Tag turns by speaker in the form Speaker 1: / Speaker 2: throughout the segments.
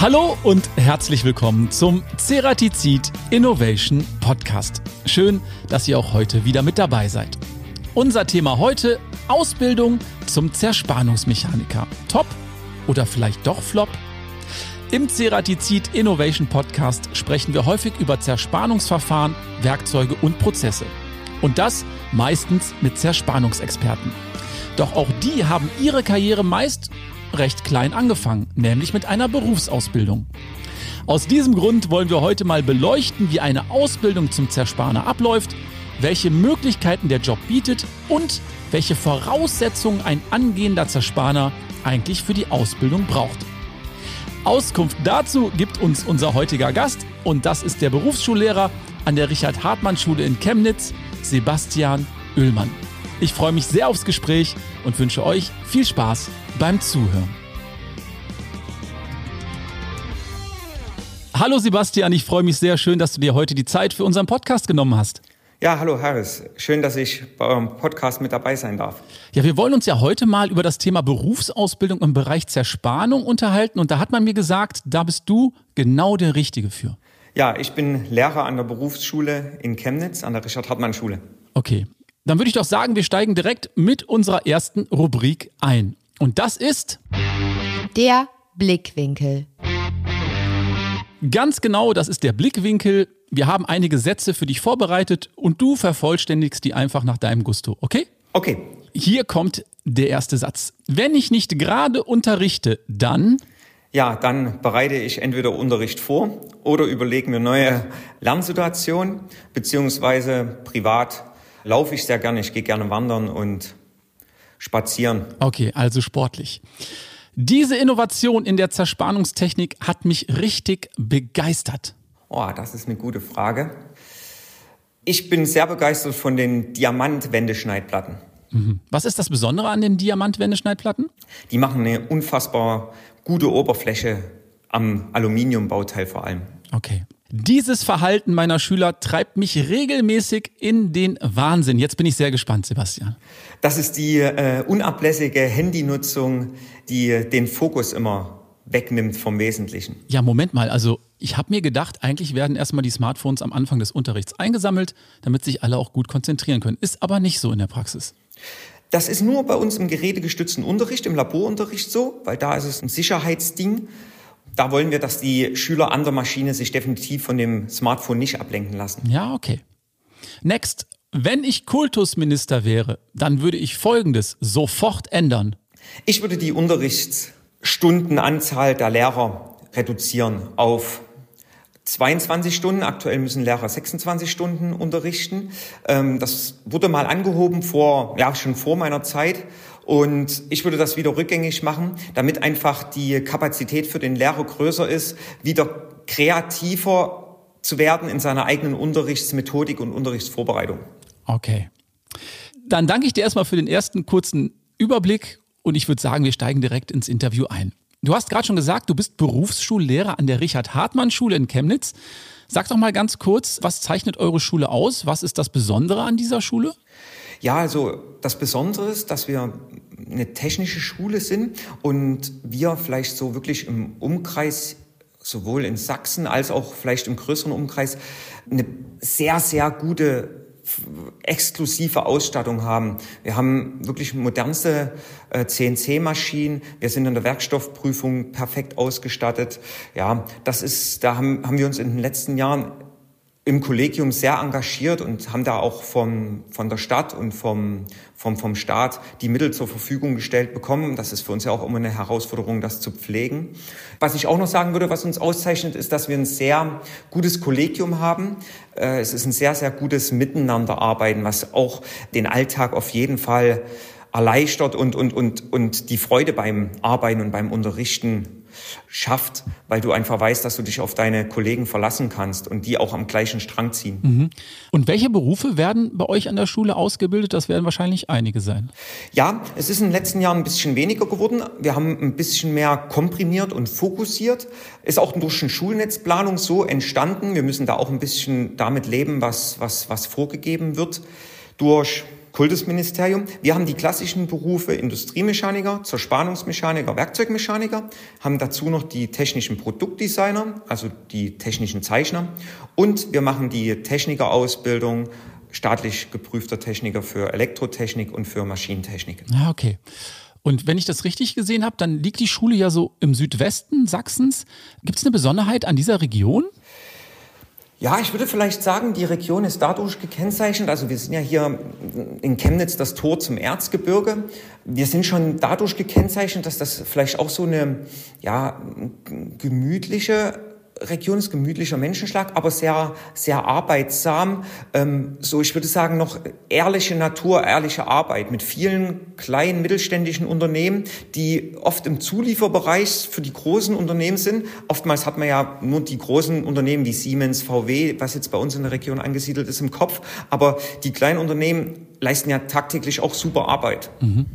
Speaker 1: Hallo und herzlich willkommen zum Ceratizid Innovation Podcast. Schön, dass ihr auch heute wieder mit dabei seid. Unser Thema heute Ausbildung zum Zerspannungsmechaniker. Top oder vielleicht doch Flop? Im Ceratizid Innovation Podcast sprechen wir häufig über Zerspannungsverfahren, Werkzeuge und Prozesse. Und das meistens mit Zerspannungsexperten. Doch auch die haben ihre Karriere meist recht klein angefangen, nämlich mit einer Berufsausbildung. Aus diesem Grund wollen wir heute mal beleuchten, wie eine Ausbildung zum Zerspaner abläuft, welche Möglichkeiten der Job bietet und welche Voraussetzungen ein angehender Zerspaner eigentlich für die Ausbildung braucht. Auskunft dazu gibt uns unser heutiger Gast und das ist der Berufsschullehrer an der Richard-Hartmann-Schule in Chemnitz, Sebastian Oehlmann. Ich freue mich sehr aufs Gespräch und wünsche euch viel Spaß beim Zuhören. Hallo Sebastian, ich freue mich sehr schön, dass du dir heute die Zeit für unseren Podcast genommen hast.
Speaker 2: Ja, hallo Harris. Schön, dass ich bei eurem Podcast mit dabei sein darf.
Speaker 1: Ja, wir wollen uns ja heute mal über das Thema Berufsausbildung im Bereich Zerspannung unterhalten. Und da hat man mir gesagt, da bist du genau der Richtige für.
Speaker 2: Ja, ich bin Lehrer an der Berufsschule in Chemnitz, an der Richard-Hartmann-Schule.
Speaker 1: Okay, dann würde ich doch sagen, wir steigen direkt mit unserer ersten Rubrik ein. Und das ist
Speaker 3: der Blickwinkel.
Speaker 1: Ganz genau, das ist der Blickwinkel. Wir haben einige Sätze für dich vorbereitet und du vervollständigst die einfach nach deinem Gusto, okay?
Speaker 2: Okay.
Speaker 1: Hier kommt der erste Satz. Wenn ich nicht gerade unterrichte, dann
Speaker 2: ja, dann bereite ich entweder Unterricht vor oder überlege mir neue Lernsituationen, beziehungsweise privat laufe ich sehr gerne. Ich gehe gerne wandern und spazieren.
Speaker 1: Okay, also sportlich. Diese Innovation in der Zerspannungstechnik hat mich richtig begeistert.
Speaker 2: Oh, das ist eine gute Frage. Ich bin sehr begeistert von den Diamantwendeschneidplatten.
Speaker 1: Mhm. Was ist das Besondere an den Diamantwendeschneidplatten?
Speaker 2: Die machen eine unfassbar gute Oberfläche am Aluminiumbauteil vor allem.
Speaker 1: Okay. Dieses Verhalten meiner Schüler treibt mich regelmäßig in den Wahnsinn. Jetzt bin ich sehr gespannt, Sebastian.
Speaker 2: Das ist die äh, unablässige Handynutzung, die den Fokus immer wegnimmt vom Wesentlichen.
Speaker 1: Ja, Moment mal. Also ich habe mir gedacht, eigentlich werden erstmal die Smartphones am Anfang des Unterrichts eingesammelt, damit sich alle auch gut konzentrieren können. Ist aber nicht so in der Praxis.
Speaker 2: Das ist nur bei uns im gerätegestützten Unterricht, im Laborunterricht so, weil da ist es ein Sicherheitsding da wollen wir, dass die Schüler an der Maschine sich definitiv von dem Smartphone nicht ablenken lassen.
Speaker 1: Ja, okay. Next. Wenn ich Kultusminister wäre, dann würde ich Folgendes sofort ändern.
Speaker 2: Ich würde die Unterrichtsstundenanzahl der Lehrer reduzieren auf 22 Stunden. Aktuell müssen Lehrer 26 Stunden unterrichten. Ähm, das wurde mal angehoben vor, ja, schon vor meiner Zeit. Und ich würde das wieder rückgängig machen, damit einfach die Kapazität für den Lehrer größer ist, wieder kreativer zu werden in seiner eigenen Unterrichtsmethodik und Unterrichtsvorbereitung.
Speaker 1: Okay. Dann danke ich dir erstmal für den ersten kurzen Überblick und ich würde sagen, wir steigen direkt ins Interview ein. Du hast gerade schon gesagt, du bist Berufsschullehrer an der Richard-Hartmann-Schule in Chemnitz. Sag doch mal ganz kurz, was zeichnet eure Schule aus? Was ist das Besondere an dieser Schule?
Speaker 2: Ja, also das Besondere ist, dass wir eine technische Schule sind und wir vielleicht so wirklich im Umkreis sowohl in Sachsen als auch vielleicht im größeren Umkreis eine sehr, sehr gute exklusive Ausstattung haben. Wir haben wirklich modernste äh, CNC-Maschinen. Wir sind in der Werkstoffprüfung perfekt ausgestattet. Ja, das ist, da haben, haben wir uns in den letzten Jahren im Kollegium sehr engagiert und haben da auch vom, von der Stadt und vom, vom, vom Staat die Mittel zur Verfügung gestellt bekommen. Das ist für uns ja auch immer eine Herausforderung, das zu pflegen. Was ich auch noch sagen würde, was uns auszeichnet, ist, dass wir ein sehr gutes Kollegium haben. Äh, es ist ein sehr, sehr gutes Miteinanderarbeiten, was auch den Alltag auf jeden Fall erleichtert und, und, und, und die Freude beim Arbeiten und beim Unterrichten schafft, weil du einfach weißt, dass du dich auf deine Kollegen verlassen kannst und die auch am gleichen Strang ziehen.
Speaker 1: Mhm. Und welche Berufe werden bei euch an der Schule ausgebildet? Das werden wahrscheinlich einige sein.
Speaker 2: Ja, es ist in den letzten Jahren ein bisschen weniger geworden. Wir haben ein bisschen mehr komprimiert und fokussiert. Ist auch durch eine Schulnetzplanung so entstanden. Wir müssen da auch ein bisschen damit leben, was, was, was vorgegeben wird. Durch Kultusministerium. Wir haben die klassischen Berufe Industriemechaniker, Zerspannungsmechaniker, Werkzeugmechaniker, haben dazu noch die technischen Produktdesigner, also die technischen Zeichner und wir machen die Technikerausbildung staatlich geprüfter Techniker für Elektrotechnik und für Maschinentechnik.
Speaker 1: Ah, okay. Und wenn ich das richtig gesehen habe, dann liegt die Schule ja so im Südwesten Sachsens. Gibt es eine Besonderheit an dieser Region?
Speaker 2: Ja, ich würde vielleicht sagen, die Region ist dadurch gekennzeichnet. Also wir sind ja hier in Chemnitz das Tor zum Erzgebirge. Wir sind schon dadurch gekennzeichnet, dass das vielleicht auch so eine ja, gemütliche Region ist gemütlicher Menschenschlag, aber sehr, sehr arbeitsam. Ähm, so, ich würde sagen, noch ehrliche Natur, ehrliche Arbeit mit vielen kleinen mittelständischen Unternehmen, die oft im Zulieferbereich für die großen Unternehmen sind. Oftmals hat man ja nur die großen Unternehmen wie Siemens, VW, was jetzt bei uns in der Region angesiedelt ist, im Kopf. Aber die kleinen Unternehmen leisten ja tagtäglich auch super Arbeit. Mhm.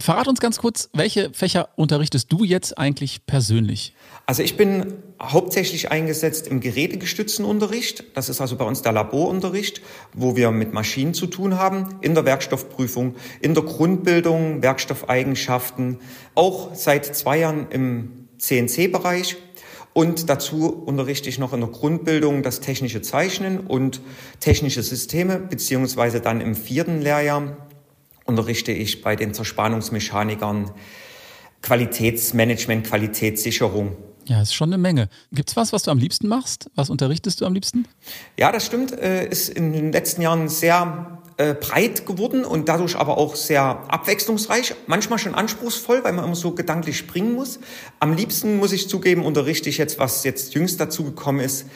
Speaker 1: Verrat uns ganz kurz, welche Fächer unterrichtest du jetzt eigentlich persönlich?
Speaker 2: Also ich bin hauptsächlich eingesetzt im gerätegestützten Unterricht. Das ist also bei uns der Laborunterricht, wo wir mit Maschinen zu tun haben, in der Werkstoffprüfung, in der Grundbildung, Werkstoffeigenschaften, auch seit zwei Jahren im CNC-Bereich. Und dazu unterrichte ich noch in der Grundbildung das technische Zeichnen und technische Systeme, beziehungsweise dann im vierten Lehrjahr unterrichte ich bei den Zerspannungsmechanikern Qualitätsmanagement, Qualitätssicherung.
Speaker 1: Ja, ist schon eine Menge. Gibt es was, was du am liebsten machst? Was unterrichtest du am liebsten?
Speaker 2: Ja, das stimmt. Äh, ist in den letzten Jahren sehr äh, breit geworden und dadurch aber auch sehr abwechslungsreich. Manchmal schon anspruchsvoll, weil man immer so gedanklich springen muss. Am liebsten, muss ich zugeben, unterrichte ich jetzt, was jetzt jüngst dazu gekommen ist,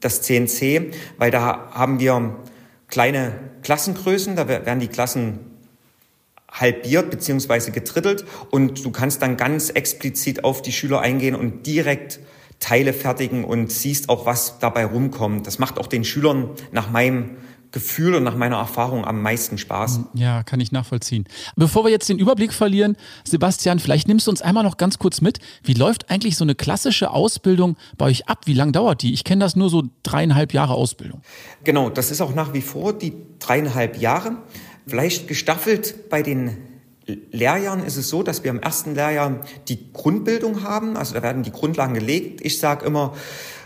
Speaker 2: das CNC, weil da haben wir kleine Klassengrößen, da werden die Klassen halbiert beziehungsweise getrittelt und du kannst dann ganz explizit auf die Schüler eingehen und direkt Teile fertigen und siehst auch, was dabei rumkommt. Das macht auch den Schülern nach meinem Gefühl und nach meiner Erfahrung am meisten Spaß.
Speaker 1: Ja, kann ich nachvollziehen. Bevor wir jetzt den Überblick verlieren, Sebastian, vielleicht nimmst du uns einmal noch ganz kurz mit. Wie läuft eigentlich so eine klassische Ausbildung bei euch ab? Wie lange dauert die? Ich kenne das nur so dreieinhalb Jahre Ausbildung.
Speaker 2: Genau, das ist auch nach wie vor die dreieinhalb Jahre. Vielleicht gestaffelt bei den Lehrjahren ist es so, dass wir im ersten Lehrjahr die Grundbildung haben, also da werden die Grundlagen gelegt. Ich sage immer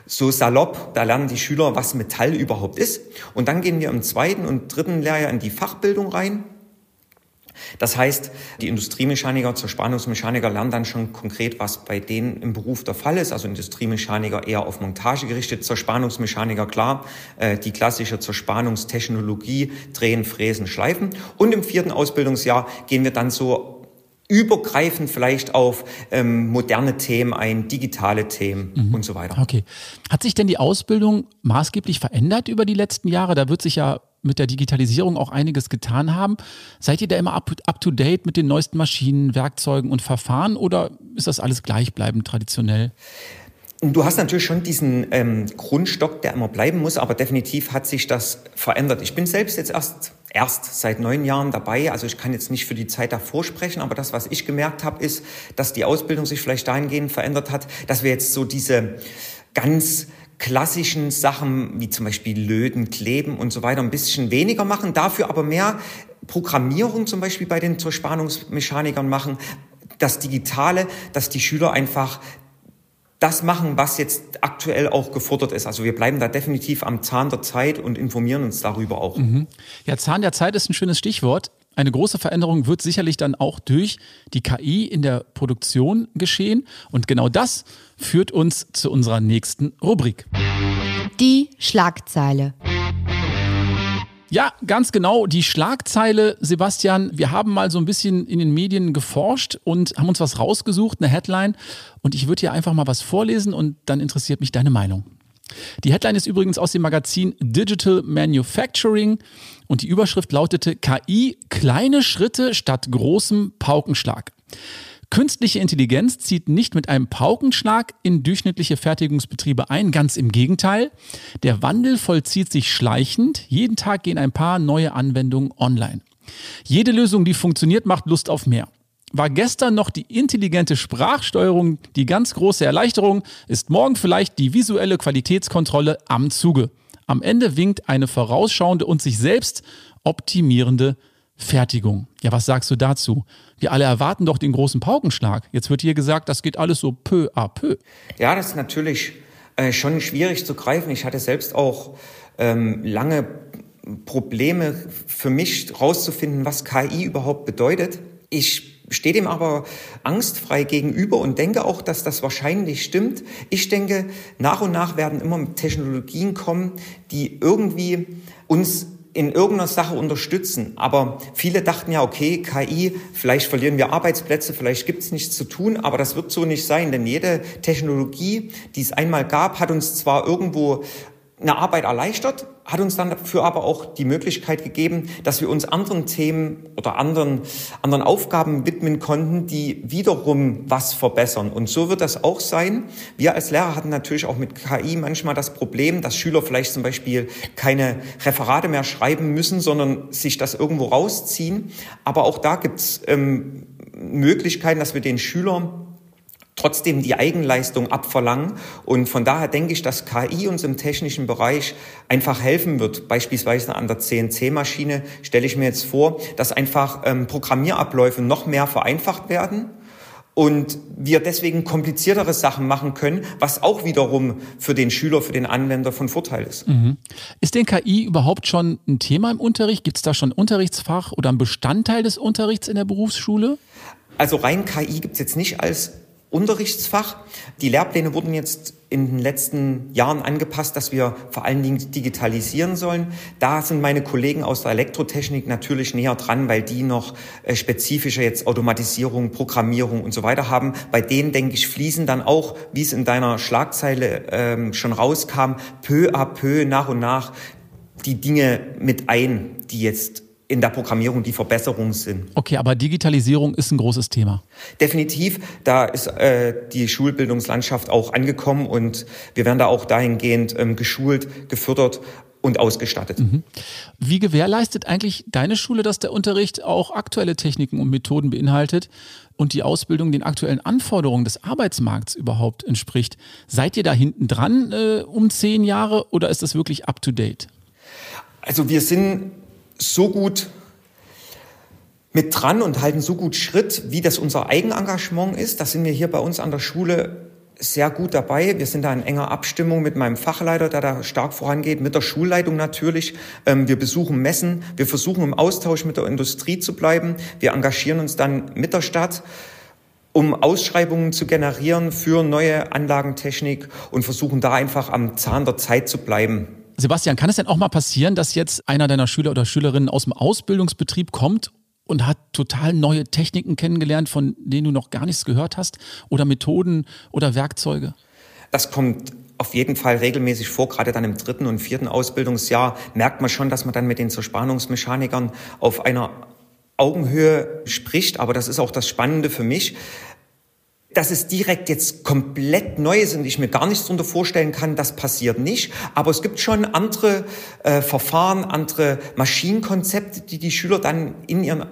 Speaker 2: so salopp, da lernen die Schüler, was Metall überhaupt ist. Und dann gehen wir im zweiten und dritten Lehrjahr in die Fachbildung rein. Das heißt, die Industriemechaniker zur Spannungsmechaniker lernen dann schon konkret, was bei denen im Beruf der Fall ist. Also Industriemechaniker eher auf Montage gerichtet, zur Spannungsmechaniker klar, äh, die klassische zur Spannungstechnologie, drehen, fräsen, schleifen. Und im vierten Ausbildungsjahr gehen wir dann so übergreifend vielleicht auf ähm, moderne Themen ein, digitale Themen mhm. und so weiter.
Speaker 1: Okay. Hat sich denn die Ausbildung maßgeblich verändert über die letzten Jahre? Da wird sich ja mit der Digitalisierung auch einiges getan haben. Seid ihr da immer up, up to date mit den neuesten Maschinen, Werkzeugen und Verfahren oder ist das alles gleichbleibend traditionell?
Speaker 2: Du hast natürlich schon diesen ähm, Grundstock, der immer bleiben muss, aber definitiv hat sich das verändert. Ich bin selbst jetzt erst erst seit neun Jahren dabei, also ich kann jetzt nicht für die Zeit davor sprechen, aber das, was ich gemerkt habe, ist, dass die Ausbildung sich vielleicht dahingehend verändert hat, dass wir jetzt so diese ganz klassischen Sachen wie zum Beispiel Löten, Kleben und so weiter ein bisschen weniger machen, dafür aber mehr Programmierung zum Beispiel bei den Zerspannungsmechanikern machen, das Digitale, dass die Schüler einfach das machen, was jetzt aktuell auch gefordert ist. Also wir bleiben da definitiv am Zahn der Zeit und informieren uns darüber auch. Mhm.
Speaker 1: Ja, Zahn der Zeit ist ein schönes Stichwort. Eine große Veränderung wird sicherlich dann auch durch die KI in der Produktion geschehen. Und genau das führt uns zu unserer nächsten Rubrik.
Speaker 3: Die Schlagzeile.
Speaker 1: Ja, ganz genau. Die Schlagzeile, Sebastian, wir haben mal so ein bisschen in den Medien geforscht und haben uns was rausgesucht, eine Headline. Und ich würde hier einfach mal was vorlesen und dann interessiert mich deine Meinung. Die Headline ist übrigens aus dem Magazin Digital Manufacturing und die Überschrift lautete KI kleine Schritte statt großem Paukenschlag. Künstliche Intelligenz zieht nicht mit einem Paukenschlag in durchschnittliche Fertigungsbetriebe ein, ganz im Gegenteil. Der Wandel vollzieht sich schleichend. Jeden Tag gehen ein paar neue Anwendungen online. Jede Lösung, die funktioniert, macht Lust auf mehr. War gestern noch die intelligente Sprachsteuerung die ganz große Erleichterung, ist morgen vielleicht die visuelle Qualitätskontrolle am Zuge. Am Ende winkt eine vorausschauende und sich selbst optimierende Fertigung. Ja, was sagst du dazu? Wir alle erwarten doch den großen Paukenschlag. Jetzt wird hier gesagt, das geht alles so peu à peu.
Speaker 2: Ja, das ist natürlich äh, schon schwierig zu greifen. Ich hatte selbst auch ähm, lange Probleme für mich rauszufinden, was KI überhaupt bedeutet. Ich stehe dem aber angstfrei gegenüber und denke auch, dass das wahrscheinlich stimmt. Ich denke, nach und nach werden immer Technologien kommen, die irgendwie uns in irgendeiner Sache unterstützen. Aber viele dachten ja, okay, KI, vielleicht verlieren wir Arbeitsplätze, vielleicht gibt es nichts zu tun, aber das wird so nicht sein, denn jede Technologie, die es einmal gab, hat uns zwar irgendwo eine Arbeit erleichtert, hat uns dann dafür aber auch die Möglichkeit gegeben, dass wir uns anderen Themen oder anderen, anderen Aufgaben widmen konnten, die wiederum was verbessern. Und so wird das auch sein. Wir als Lehrer hatten natürlich auch mit KI manchmal das Problem, dass Schüler vielleicht zum Beispiel keine Referate mehr schreiben müssen, sondern sich das irgendwo rausziehen. Aber auch da gibt's ähm, Möglichkeiten, dass wir den Schülern trotzdem die Eigenleistung abverlangen. Und von daher denke ich, dass KI uns im technischen Bereich einfach helfen wird. Beispielsweise an der CNC-Maschine stelle ich mir jetzt vor, dass einfach ähm, Programmierabläufe noch mehr vereinfacht werden und wir deswegen kompliziertere Sachen machen können, was auch wiederum für den Schüler, für den Anwender von Vorteil ist. Mhm.
Speaker 1: Ist denn KI überhaupt schon ein Thema im Unterricht? Gibt es da schon ein Unterrichtsfach oder ein Bestandteil des Unterrichts in der Berufsschule?
Speaker 2: Also rein KI gibt es jetzt nicht als Unterrichtsfach. Die Lehrpläne wurden jetzt in den letzten Jahren angepasst, dass wir vor allen Dingen digitalisieren sollen. Da sind meine Kollegen aus der Elektrotechnik natürlich näher dran, weil die noch äh, spezifischer jetzt Automatisierung, Programmierung und so weiter haben. Bei denen, denke ich, fließen dann auch, wie es in deiner Schlagzeile ähm, schon rauskam, peu à peu nach und nach die Dinge mit ein, die jetzt in der Programmierung die Verbesserungen sind.
Speaker 1: Okay, aber Digitalisierung ist ein großes Thema.
Speaker 2: Definitiv, da ist äh, die Schulbildungslandschaft auch angekommen und wir werden da auch dahingehend ähm, geschult, gefördert und ausgestattet. Mhm.
Speaker 1: Wie gewährleistet eigentlich deine Schule, dass der Unterricht auch aktuelle Techniken und Methoden beinhaltet und die Ausbildung den aktuellen Anforderungen des Arbeitsmarkts überhaupt entspricht? Seid ihr da hinten dran äh, um zehn Jahre oder ist das wirklich up to date?
Speaker 2: Also wir sind so gut mit dran und halten so gut Schritt, wie das unser Eigenengagement ist. Da sind wir hier bei uns an der Schule sehr gut dabei. Wir sind da in enger Abstimmung mit meinem Fachleiter, der da stark vorangeht, mit der Schulleitung natürlich. Ähm, wir besuchen Messen, wir versuchen im Austausch mit der Industrie zu bleiben. Wir engagieren uns dann mit der Stadt um Ausschreibungen zu generieren für neue Anlagentechnik und versuchen da einfach am Zahn der Zeit zu bleiben.
Speaker 1: Sebastian, kann es denn auch mal passieren, dass jetzt einer deiner Schüler oder Schülerinnen aus dem Ausbildungsbetrieb kommt und hat total neue Techniken kennengelernt, von denen du noch gar nichts gehört hast oder Methoden oder Werkzeuge?
Speaker 2: Das kommt auf jeden Fall regelmäßig vor, gerade dann im dritten und vierten Ausbildungsjahr merkt man schon, dass man dann mit den Zerspannungsmechanikern auf einer Augenhöhe spricht. Aber das ist auch das Spannende für mich, dass es direkt jetzt komplett neu ist und ich mir gar nichts darunter vorstellen kann, das passiert nicht. Aber es gibt schon andere äh, Verfahren, andere Maschinenkonzepte, die die Schüler dann in ihren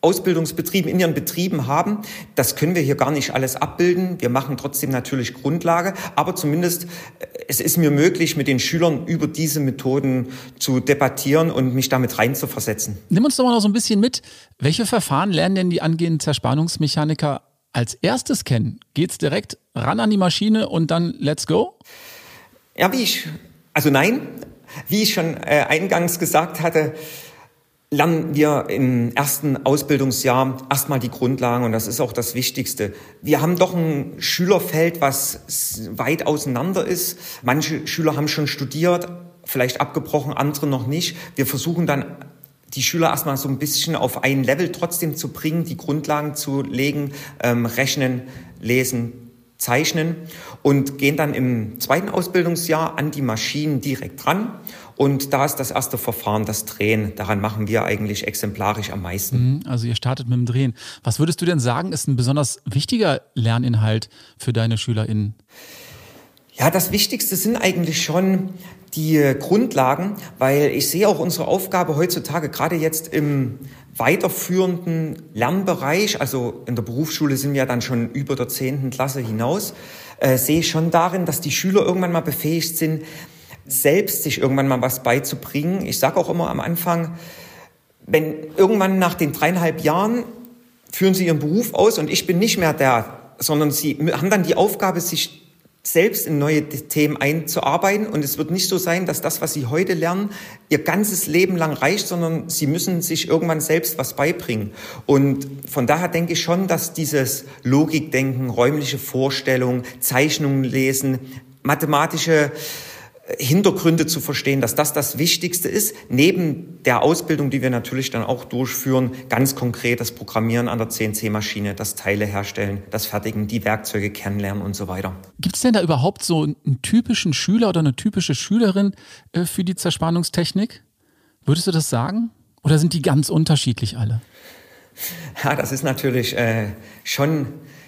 Speaker 2: Ausbildungsbetrieben, in ihren Betrieben haben. Das können wir hier gar nicht alles abbilden. Wir machen trotzdem natürlich Grundlage, aber zumindest äh, es ist mir möglich, mit den Schülern über diese Methoden zu debattieren und mich damit reinzuversetzen.
Speaker 1: Nimm uns doch mal noch so ein bisschen mit. Welche Verfahren lernen denn die angehenden Zerspannungsmechaniker als erstes kennen? Geht es direkt ran an die Maschine und dann let's go?
Speaker 2: Ja, wie ich, also nein, wie ich schon äh, eingangs gesagt hatte, lernen wir im ersten Ausbildungsjahr erstmal die Grundlagen und das ist auch das Wichtigste. Wir haben doch ein Schülerfeld, was weit auseinander ist. Manche Schüler haben schon studiert, vielleicht abgebrochen, andere noch nicht. Wir versuchen dann die Schüler erstmal so ein bisschen auf ein Level trotzdem zu bringen, die Grundlagen zu legen, ähm, rechnen, lesen, zeichnen und gehen dann im zweiten Ausbildungsjahr an die Maschinen direkt ran. Und da ist das erste Verfahren das Drehen. Daran machen wir eigentlich exemplarisch am meisten.
Speaker 1: Mhm, also ihr startet mit dem Drehen. Was würdest du denn sagen, ist ein besonders wichtiger Lerninhalt für deine SchülerInnen?
Speaker 2: Ja, das Wichtigste sind eigentlich schon die Grundlagen, weil ich sehe auch unsere Aufgabe heutzutage, gerade jetzt im weiterführenden Lernbereich, also in der Berufsschule sind wir dann schon über der zehnten Klasse hinaus, äh, sehe ich schon darin, dass die Schüler irgendwann mal befähigt sind, selbst sich irgendwann mal was beizubringen. Ich sage auch immer am Anfang, wenn irgendwann nach den dreieinhalb Jahren führen sie ihren Beruf aus und ich bin nicht mehr der, sondern sie haben dann die Aufgabe, sich selbst in neue Themen einzuarbeiten. Und es wird nicht so sein, dass das, was Sie heute lernen, Ihr ganzes Leben lang reicht, sondern Sie müssen sich irgendwann selbst was beibringen. Und von daher denke ich schon, dass dieses Logikdenken, räumliche Vorstellungen, Zeichnungen lesen, mathematische Hintergründe zu verstehen, dass das das Wichtigste ist, neben der Ausbildung, die wir natürlich dann auch durchführen, ganz konkret das Programmieren an der CNC-Maschine, das Teile herstellen, das Fertigen, die Werkzeuge kennenlernen und so weiter.
Speaker 1: Gibt es denn da überhaupt so einen typischen Schüler oder eine typische Schülerin äh, für die Zerspannungstechnik? Würdest du das sagen? Oder sind die ganz unterschiedlich alle?
Speaker 2: Ja, das ist natürlich äh, schon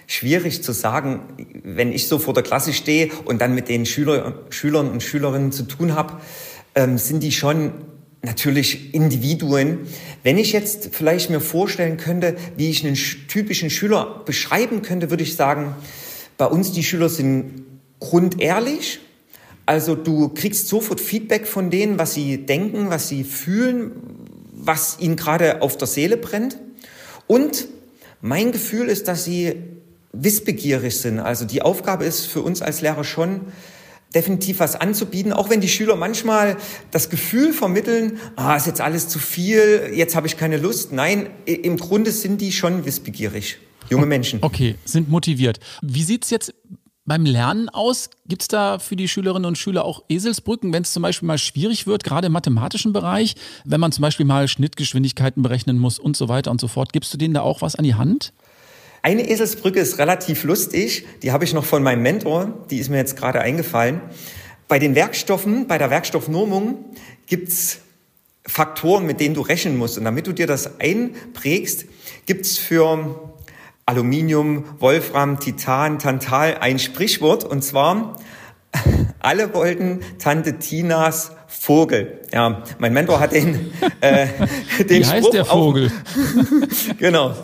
Speaker 2: schwierig zu sagen, wenn ich so vor der Klasse stehe und dann mit den Schüler, Schülern und Schülerinnen zu tun habe, ähm, sind die schon natürlich Individuen. Wenn ich jetzt vielleicht mir vorstellen könnte, wie ich einen typischen Schüler beschreiben könnte, würde ich sagen, bei uns die Schüler sind grundehrlich. Also du kriegst sofort Feedback von denen, was sie denken, was sie fühlen, was ihnen gerade auf der Seele brennt. Und mein Gefühl ist, dass sie wissbegierig sind. Also die Aufgabe ist für uns als Lehrer schon, definitiv was anzubieten, auch wenn die Schüler manchmal das Gefühl vermitteln, ah, ist jetzt alles zu viel, jetzt habe ich keine Lust. Nein, im Grunde sind die schon wissbegierig, junge Menschen.
Speaker 1: Okay, sind motiviert. Wie sieht's jetzt beim Lernen aus? Gibt es da für die Schülerinnen und Schüler auch Eselsbrücken, wenn es zum Beispiel mal schwierig wird, gerade im mathematischen Bereich, wenn man zum Beispiel mal Schnittgeschwindigkeiten berechnen muss und so weiter und so fort? Gibst du denen da auch was an die Hand?
Speaker 2: Eine Eselsbrücke ist relativ lustig, die habe ich noch von meinem Mentor, die ist mir jetzt gerade eingefallen. Bei den Werkstoffen, bei der Werkstoffnormung gibt's Faktoren, mit denen du rechnen musst. Und damit du dir das einprägst, gibt's für Aluminium, Wolfram, Titan, Tantal ein Sprichwort. Und zwar, alle wollten Tante Tinas Vogel. Ja, mein Mentor hat den, äh,
Speaker 1: den Wie heißt Spruch der Vogel?
Speaker 2: Auch, genau.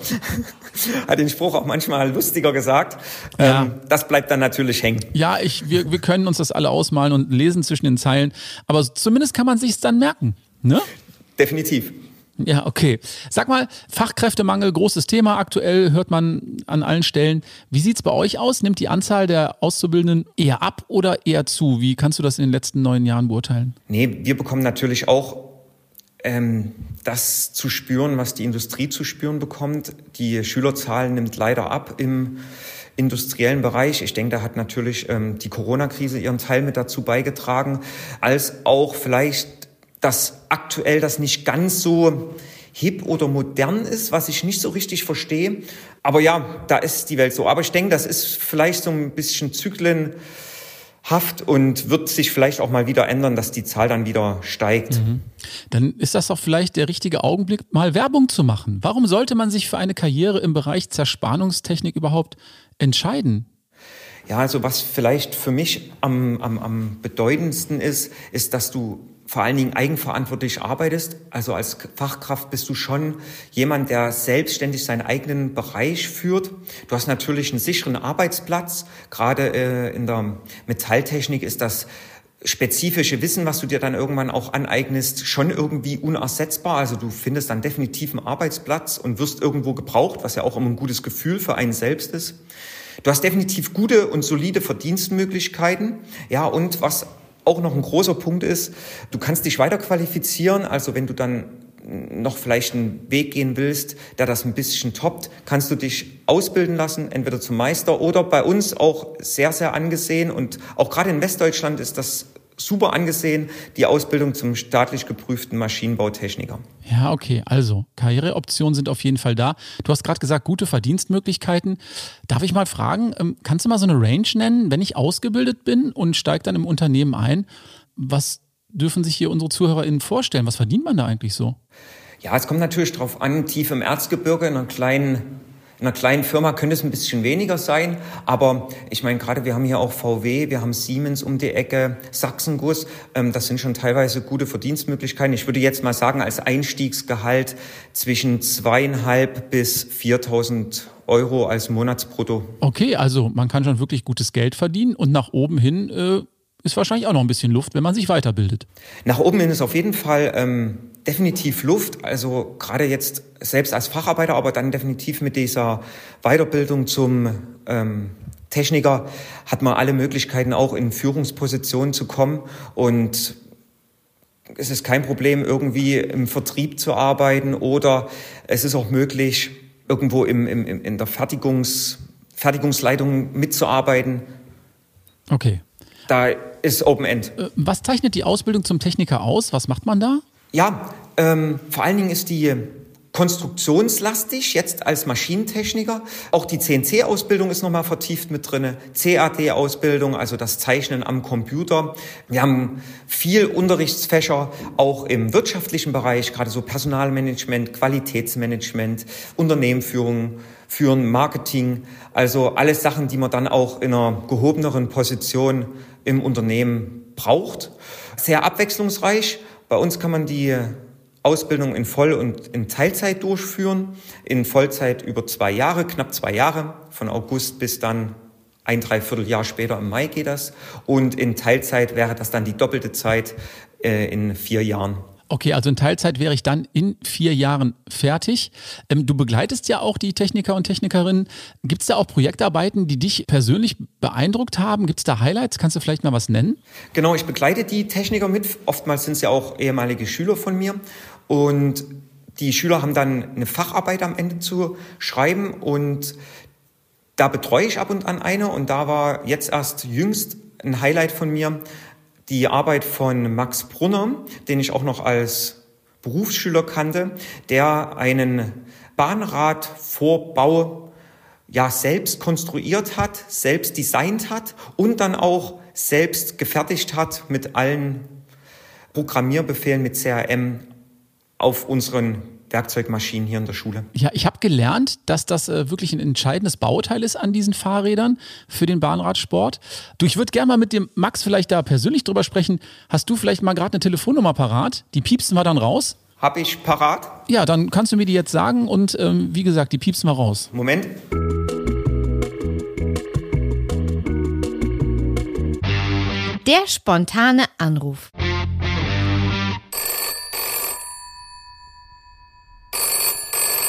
Speaker 2: Hat den Spruch auch manchmal lustiger gesagt. Ja. Ähm, das bleibt dann natürlich hängen.
Speaker 1: Ja, ich, wir, wir können uns das alle ausmalen und lesen zwischen den Zeilen. Aber zumindest kann man sich's dann merken. Ne?
Speaker 2: Definitiv.
Speaker 1: Ja, okay. Sag mal, Fachkräftemangel, großes Thema. Aktuell hört man an allen Stellen. Wie sieht es bei euch aus? Nimmt die Anzahl der Auszubildenden eher ab oder eher zu? Wie kannst du das in den letzten neun Jahren beurteilen?
Speaker 2: Nee, wir bekommen natürlich auch ähm, das zu spüren, was die Industrie zu spüren bekommt. Die Schülerzahl nimmt leider ab im industriellen Bereich. Ich denke, da hat natürlich ähm, die Corona-Krise ihren Teil mit dazu beigetragen, als auch vielleicht dass aktuell das nicht ganz so hip oder modern ist, was ich nicht so richtig verstehe. Aber ja, da ist die Welt so. Aber ich denke, das ist vielleicht so ein bisschen zyklenhaft und wird sich vielleicht auch mal wieder ändern, dass die Zahl dann wieder steigt. Mhm.
Speaker 1: Dann ist das doch vielleicht der richtige Augenblick, mal Werbung zu machen. Warum sollte man sich für eine Karriere im Bereich Zerspannungstechnik überhaupt entscheiden?
Speaker 2: Ja, also was vielleicht für mich am, am, am bedeutendsten ist, ist, dass du vor allen Dingen eigenverantwortlich arbeitest. Also als Fachkraft bist du schon jemand, der selbstständig seinen eigenen Bereich führt. Du hast natürlich einen sicheren Arbeitsplatz. Gerade äh, in der Metalltechnik ist das spezifische Wissen, was du dir dann irgendwann auch aneignest, schon irgendwie unersetzbar. Also du findest dann definitiv einen Arbeitsplatz und wirst irgendwo gebraucht, was ja auch immer ein gutes Gefühl für einen selbst ist. Du hast definitiv gute und solide Verdienstmöglichkeiten. Ja, und was auch noch ein großer Punkt ist, du kannst dich weiter qualifizieren. Also wenn du dann noch vielleicht einen Weg gehen willst, der das ein bisschen toppt, kannst du dich ausbilden lassen, entweder zum Meister oder bei uns auch sehr, sehr angesehen. Und auch gerade in Westdeutschland ist das super angesehen, die Ausbildung zum staatlich geprüften Maschinenbautechniker.
Speaker 1: Ja, okay. Also, Karriereoptionen sind auf jeden Fall da. Du hast gerade gesagt, gute Verdienstmöglichkeiten. Darf ich mal fragen, ähm, kannst du mal so eine Range nennen, wenn ich ausgebildet bin und steige dann im Unternehmen ein? Was dürfen sich hier unsere ZuhörerInnen vorstellen? Was verdient man da eigentlich so?
Speaker 2: Ja, es kommt natürlich darauf an, tief im Erzgebirge in einer kleinen in einer kleinen Firma könnte es ein bisschen weniger sein, aber ich meine, gerade wir haben hier auch VW, wir haben Siemens um die Ecke, Sachsenguss, ähm, das sind schon teilweise gute Verdienstmöglichkeiten. Ich würde jetzt mal sagen, als Einstiegsgehalt zwischen zweieinhalb bis 4.000 Euro als Monatsbrutto.
Speaker 1: Okay, also man kann schon wirklich gutes Geld verdienen und nach oben hin äh, ist wahrscheinlich auch noch ein bisschen Luft, wenn man sich weiterbildet.
Speaker 2: Nach oben hin ist auf jeden Fall ähm, definitiv Luft. Also gerade jetzt selbst als Facharbeiter, aber dann definitiv mit dieser Weiterbildung zum ähm, Techniker hat man alle Möglichkeiten, auch in Führungspositionen zu kommen. Und es ist kein Problem, irgendwie im Vertrieb zu arbeiten oder es ist auch möglich, irgendwo im, im, in der Fertigungs, Fertigungsleitung mitzuarbeiten.
Speaker 1: Okay.
Speaker 2: Da ist Open End.
Speaker 1: Äh, was zeichnet die Ausbildung zum Techniker aus? Was macht man da?
Speaker 2: Ja, ähm, vor allen Dingen ist die konstruktionslastig, jetzt als Maschinentechniker. Auch die CNC-Ausbildung ist nochmal vertieft mit drinne. CAD-Ausbildung, also das Zeichnen am Computer. Wir haben viel Unterrichtsfächer, auch im wirtschaftlichen Bereich, gerade so Personalmanagement, Qualitätsmanagement, Unternehmenführung, Führen, Marketing. Also alles Sachen, die man dann auch in einer gehobeneren Position im Unternehmen braucht. Sehr abwechslungsreich. Bei uns kann man die Ausbildung in Voll- und in Teilzeit durchführen. In Vollzeit über zwei Jahre, knapp zwei Jahre, von August bis dann ein Dreivierteljahr später im Mai geht das. Und in Teilzeit wäre das dann die doppelte Zeit äh, in vier Jahren.
Speaker 1: Okay, also in Teilzeit wäre ich dann in vier Jahren fertig. Ähm, du begleitest ja auch die Techniker und Technikerinnen. Gibt es da auch Projektarbeiten, die dich persönlich beeindruckt haben? Gibt es da Highlights? Kannst du vielleicht mal was nennen?
Speaker 2: Genau, ich begleite die Techniker mit. Oftmals sind es ja auch ehemalige Schüler von mir. Und die Schüler haben dann eine Facharbeit am Ende zu schreiben und da betreue ich ab und an eine und da war jetzt erst jüngst ein Highlight von mir, die Arbeit von Max Brunner, den ich auch noch als Berufsschüler kannte, der einen Bahnradvorbau ja selbst konstruiert hat, selbst designt hat und dann auch selbst gefertigt hat mit allen Programmierbefehlen mit CRM auf unseren Werkzeugmaschinen hier in der Schule.
Speaker 1: Ja, ich habe gelernt, dass das äh, wirklich ein entscheidendes Bauteil ist an diesen Fahrrädern für den Bahnradsport. Du, ich würde gerne mal mit dem Max vielleicht da persönlich drüber sprechen. Hast du vielleicht mal gerade eine Telefonnummer parat? Die piepsen wir dann raus.
Speaker 2: Habe ich parat?
Speaker 1: Ja, dann kannst du mir die jetzt sagen und ähm, wie gesagt, die piepsen wir raus.
Speaker 2: Moment.
Speaker 3: Der spontane Anruf.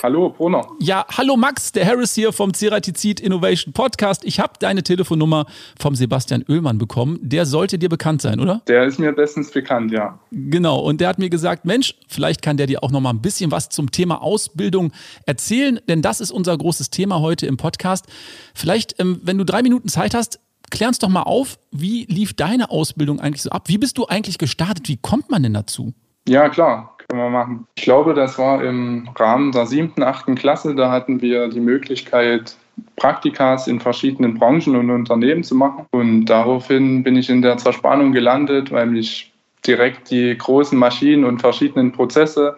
Speaker 4: Hallo, Brunner.
Speaker 1: Ja, hallo Max, der Harris hier vom Ceratizid Innovation Podcast. Ich habe deine Telefonnummer vom Sebastian Oehlmann bekommen. Der sollte dir bekannt sein, oder?
Speaker 4: Der ist mir bestens bekannt, ja.
Speaker 1: Genau, und der hat mir gesagt, Mensch, vielleicht kann der dir auch noch mal ein bisschen was zum Thema Ausbildung erzählen, denn das ist unser großes Thema heute im Podcast. Vielleicht, ähm, wenn du drei Minuten Zeit hast, klär uns doch mal auf, wie lief deine Ausbildung eigentlich so ab? Wie bist du eigentlich gestartet? Wie kommt man denn dazu?
Speaker 4: Ja, klar. Können wir machen. Ich glaube, das war im Rahmen der siebten, achten Klasse. Da hatten wir die Möglichkeit, Praktikas in verschiedenen Branchen und Unternehmen zu machen. Und daraufhin bin ich in der Zerspannung gelandet, weil mich direkt die großen Maschinen und verschiedenen Prozesse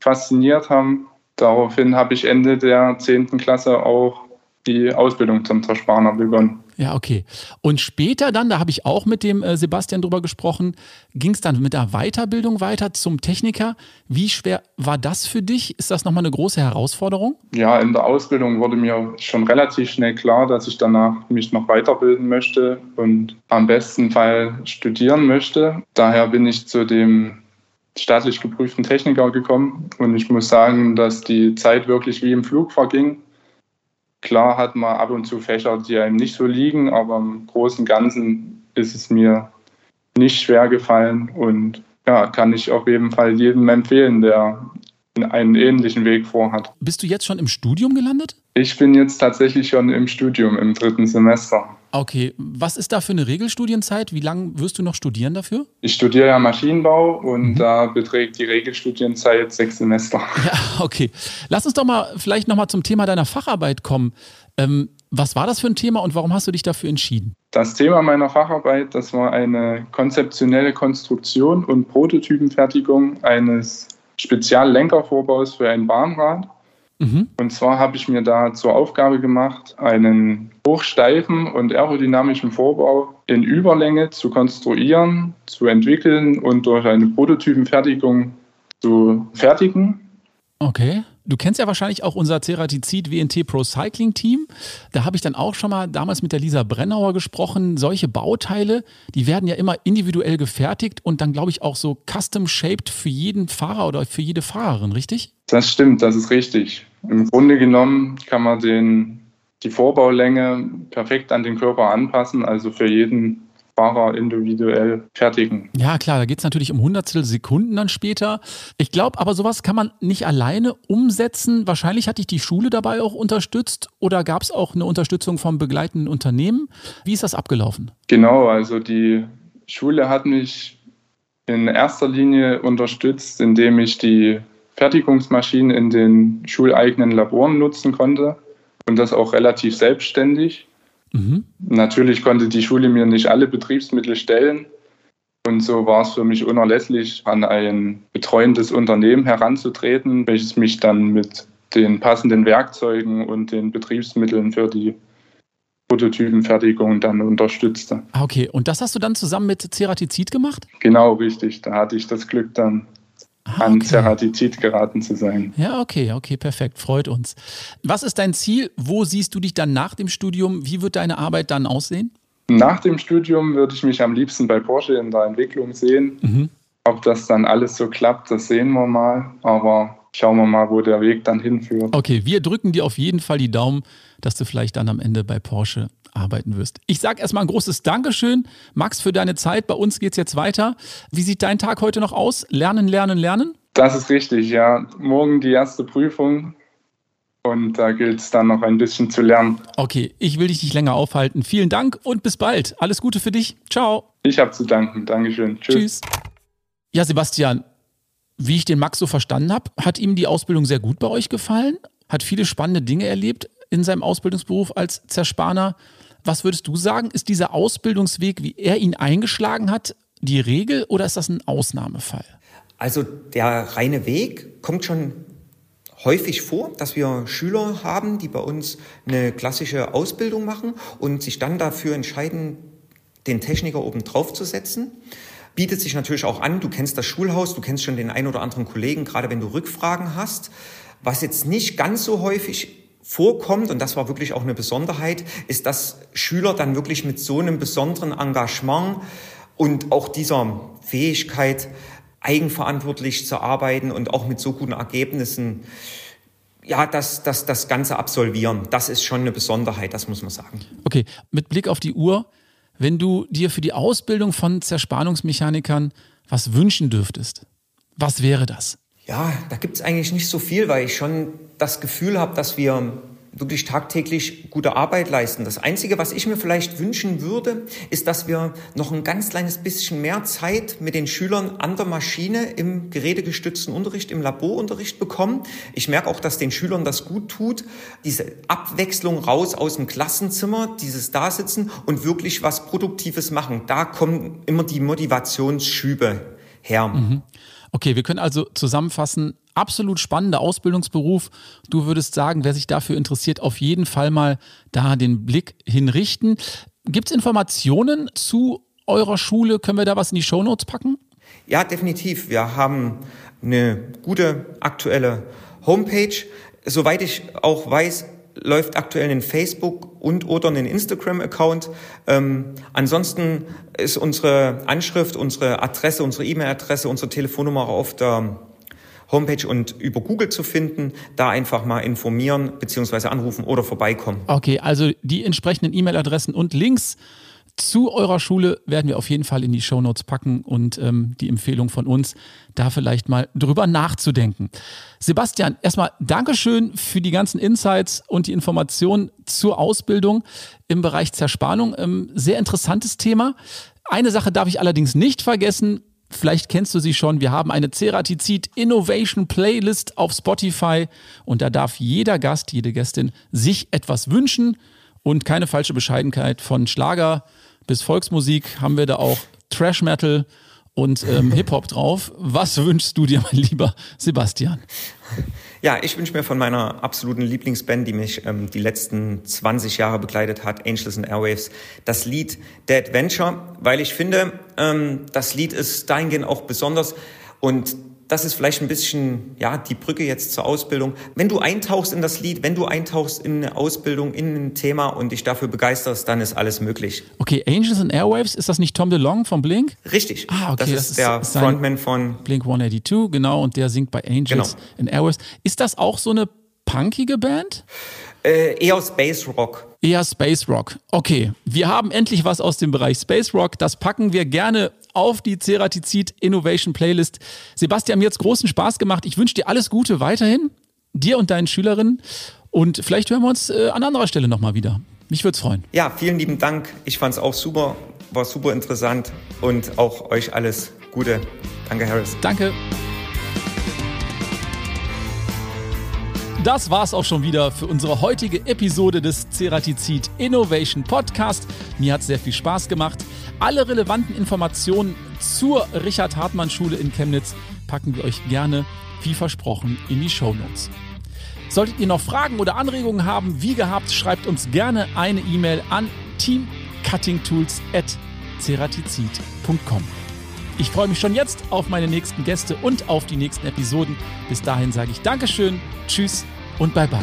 Speaker 4: fasziniert haben. Daraufhin habe ich Ende der zehnten Klasse auch die Ausbildung zum Zerspaner begonnen.
Speaker 1: Ja, okay. Und später dann, da habe ich auch mit dem äh, Sebastian drüber gesprochen, ging es dann mit der Weiterbildung weiter zum Techniker. Wie schwer war das für dich? Ist das nochmal eine große Herausforderung?
Speaker 4: Ja, in der Ausbildung wurde mir schon relativ schnell klar, dass ich danach mich noch weiterbilden möchte und am besten Fall studieren möchte. Daher bin ich zu dem staatlich geprüften Techniker gekommen und ich muss sagen, dass die Zeit wirklich wie im Flug verging. Klar hat man ab und zu Fächer, die einem nicht so liegen, aber im Großen und Ganzen ist es mir nicht schwer gefallen und ja, kann ich auf jeden Fall jedem empfehlen, der einen ähnlichen Weg vorhat.
Speaker 1: Bist du jetzt schon im Studium gelandet?
Speaker 4: Ich bin jetzt tatsächlich schon im Studium im dritten Semester.
Speaker 1: Okay, was ist da für eine Regelstudienzeit? Wie lange wirst du noch studieren dafür?
Speaker 4: Ich studiere ja Maschinenbau und mhm. da beträgt die Regelstudienzeit sechs Semester.
Speaker 1: Ja, okay. Lass uns doch mal vielleicht nochmal zum Thema deiner Facharbeit kommen. Ähm, was war das für ein Thema und warum hast du dich dafür entschieden?
Speaker 4: Das Thema meiner Facharbeit, das war eine konzeptionelle Konstruktion und Prototypenfertigung eines Speziallenkervorbaus für ein Bahnrad. Mhm. Und zwar habe ich mir da zur Aufgabe gemacht, einen hochsteifen und aerodynamischen Vorbau in Überlänge zu konstruieren, zu entwickeln und durch eine Prototypenfertigung zu fertigen.
Speaker 1: Okay. Du kennst ja wahrscheinlich auch unser Ceratizid WNT Pro Cycling Team. Da habe ich dann auch schon mal damals mit der Lisa Brennauer gesprochen. Solche Bauteile, die werden ja immer individuell gefertigt und dann, glaube ich, auch so custom shaped für jeden Fahrer oder für jede Fahrerin, richtig?
Speaker 4: Das stimmt, das ist richtig. Im Grunde genommen kann man den, die Vorbaulänge perfekt an den Körper anpassen, also für jeden Fahrer individuell fertigen.
Speaker 1: Ja, klar, da geht es natürlich um Hundertstel Sekunden dann später. Ich glaube, aber sowas kann man nicht alleine umsetzen. Wahrscheinlich hat dich die Schule dabei auch unterstützt oder gab es auch eine Unterstützung vom begleitenden Unternehmen? Wie ist das abgelaufen?
Speaker 4: Genau, also die Schule hat mich in erster Linie unterstützt, indem ich die Fertigungsmaschinen in den schuleigenen Laboren nutzen konnte und das auch relativ selbstständig. Mhm. Natürlich konnte die Schule mir nicht alle Betriebsmittel stellen. Und so war es für mich unerlässlich, an ein betreuendes Unternehmen heranzutreten, welches mich dann mit den passenden Werkzeugen und den Betriebsmitteln für die Prototypenfertigung dann unterstützte.
Speaker 1: Ah, okay, und das hast du dann zusammen mit Ceratizid gemacht?
Speaker 4: Genau, richtig. Da hatte ich das Glück, dann ah, an Ceratizid geraten zu sein.
Speaker 1: Ja, okay, okay, perfekt, freut uns. Was ist dein Ziel? Wo siehst du dich dann nach dem Studium? Wie wird deine Arbeit dann aussehen?
Speaker 4: Nach dem Studium würde ich mich am liebsten bei Porsche in der Entwicklung sehen. Mhm. Ob das dann alles so klappt, das sehen wir mal. Aber schauen wir mal, wo der Weg dann hinführt.
Speaker 1: Okay, wir drücken dir auf jeden Fall die Daumen, dass du vielleicht dann am Ende bei Porsche arbeiten wirst. Ich sage erstmal ein großes Dankeschön, Max, für deine Zeit. Bei uns geht es jetzt weiter. Wie sieht dein Tag heute noch aus? Lernen, lernen, lernen?
Speaker 4: Das ist richtig, ja. Morgen die erste Prüfung und da gilt es dann noch ein bisschen zu lernen.
Speaker 1: Okay, ich will dich nicht länger aufhalten. Vielen Dank und bis bald. Alles Gute für dich. Ciao.
Speaker 4: Ich habe zu danken. Dankeschön. Tschüss. Tschüss.
Speaker 1: Ja, Sebastian, wie ich den Max so verstanden habe, hat ihm die Ausbildung sehr gut bei euch gefallen, hat viele spannende Dinge erlebt in seinem Ausbildungsberuf als Zerspaner. Was würdest du sagen, ist dieser Ausbildungsweg, wie er ihn eingeschlagen hat, die Regel oder ist das ein Ausnahmefall?
Speaker 2: Also der reine Weg kommt schon häufig vor, dass wir Schüler haben, die bei uns eine klassische Ausbildung machen und sich dann dafür entscheiden, den Techniker oben drauf zu setzen. Bietet sich natürlich auch an, du kennst das Schulhaus, du kennst schon den einen oder anderen Kollegen, gerade wenn du Rückfragen hast. Was jetzt nicht ganz so häufig vorkommt, und das war wirklich auch eine Besonderheit, ist, dass Schüler dann wirklich mit so einem besonderen Engagement und auch dieser Fähigkeit, eigenverantwortlich zu arbeiten und auch mit so guten Ergebnissen, ja, das, das, das Ganze absolvieren. Das ist schon eine Besonderheit, das muss man sagen.
Speaker 1: Okay, mit Blick auf die Uhr, wenn du dir für die Ausbildung von Zerspannungsmechanikern was wünschen dürftest, was wäre das?
Speaker 2: Ja, da gibt es eigentlich nicht so viel, weil ich schon das Gefühl habe, dass wir wirklich tagtäglich gute Arbeit leisten. Das Einzige, was ich mir vielleicht wünschen würde, ist, dass wir noch ein ganz kleines bisschen mehr Zeit mit den Schülern an der Maschine im gerätegestützten Unterricht, im Laborunterricht bekommen. Ich merke auch, dass den Schülern das gut tut, diese Abwechslung raus aus dem Klassenzimmer, dieses Dasitzen und wirklich was Produktives machen. Da kommen immer die Motivationsschübe her. Mhm.
Speaker 1: Okay, wir können also zusammenfassen, absolut spannender Ausbildungsberuf. Du würdest sagen, wer sich dafür interessiert, auf jeden Fall mal da den Blick hinrichten. Gibt es Informationen zu eurer Schule? Können wir da was in die Shownotes packen?
Speaker 2: Ja, definitiv. Wir haben eine gute aktuelle Homepage. Soweit ich auch weiß, läuft aktuell ein Facebook und oder ein Instagram-Account. Ähm, ansonsten ist unsere Anschrift, unsere Adresse, unsere E-Mail-Adresse, unsere Telefonnummer auf der Homepage und über Google zu finden. Da einfach mal informieren bzw. anrufen oder vorbeikommen.
Speaker 1: Okay, also die entsprechenden E-Mail-Adressen und Links zu eurer Schule werden wir auf jeden Fall in die Show Notes packen und ähm, die Empfehlung von uns, da vielleicht mal drüber nachzudenken. Sebastian, erstmal Dankeschön für die ganzen Insights und die Informationen zur Ausbildung im Bereich Zerspannung. Ähm, sehr interessantes Thema. Eine Sache darf ich allerdings nicht vergessen. Vielleicht kennst du sie schon. Wir haben eine Ceratizid Innovation Playlist auf Spotify und da darf jeder Gast, jede Gästin sich etwas wünschen und keine falsche Bescheidenheit von Schlager bis Volksmusik haben wir da auch Trash Metal und ähm, Hip-Hop drauf. Was wünschst du dir, mein lieber Sebastian?
Speaker 2: Ja, ich wünsche mir von meiner absoluten Lieblingsband, die mich ähm, die letzten 20 Jahre begleitet hat, Angels and Airwaves, das Lied The Adventure, weil ich finde, ähm, das Lied ist dahingehend auch besonders und das ist vielleicht ein bisschen, ja, die Brücke jetzt zur Ausbildung. Wenn du eintauchst in das Lied, wenn du eintauchst in eine Ausbildung, in ein Thema und dich dafür begeisterst, dann ist alles möglich.
Speaker 1: Okay, Angels and Airwaves, ist das nicht Tom DeLong von Blink?
Speaker 2: Richtig.
Speaker 1: Ah, okay.
Speaker 2: Das,
Speaker 1: das
Speaker 2: ist der
Speaker 1: ist sein-
Speaker 2: Frontman von,
Speaker 1: Blink 182, genau, und der singt bei Angels
Speaker 2: Genau.
Speaker 1: and Airwaves. Ist das auch so eine punkige Band?
Speaker 2: äh, eher Space Rock.
Speaker 1: Eher Space Rock. Okay, wir haben endlich was aus dem Bereich Space Rock. Das packen wir gerne auf die Ceratizid Innovation Playlist. Sebastian, mir jetzt großen Spaß gemacht. Ich wünsche dir alles Gute weiterhin, dir und deinen Schülerinnen. Und vielleicht hören wir uns äh, an anderer Stelle nochmal wieder. Mich würde es freuen.
Speaker 2: Ja, vielen lieben Dank. Ich fand es auch super, war super interessant und auch euch alles Gute. Danke, Harris.
Speaker 1: Danke. Das war's auch schon wieder für unsere heutige Episode des Ceratizid Innovation Podcast. Mir hat sehr viel Spaß gemacht. Alle relevanten Informationen zur Richard Hartmann Schule in Chemnitz packen wir euch gerne, wie versprochen, in die Show Notes. Solltet ihr noch Fragen oder Anregungen haben, wie gehabt, schreibt uns gerne eine E-Mail an teamcuttingtools@ceratizid.com. Ich freue mich schon jetzt auf meine nächsten Gäste und auf die nächsten Episoden. Bis dahin sage ich Dankeschön, Tschüss und Bye bye.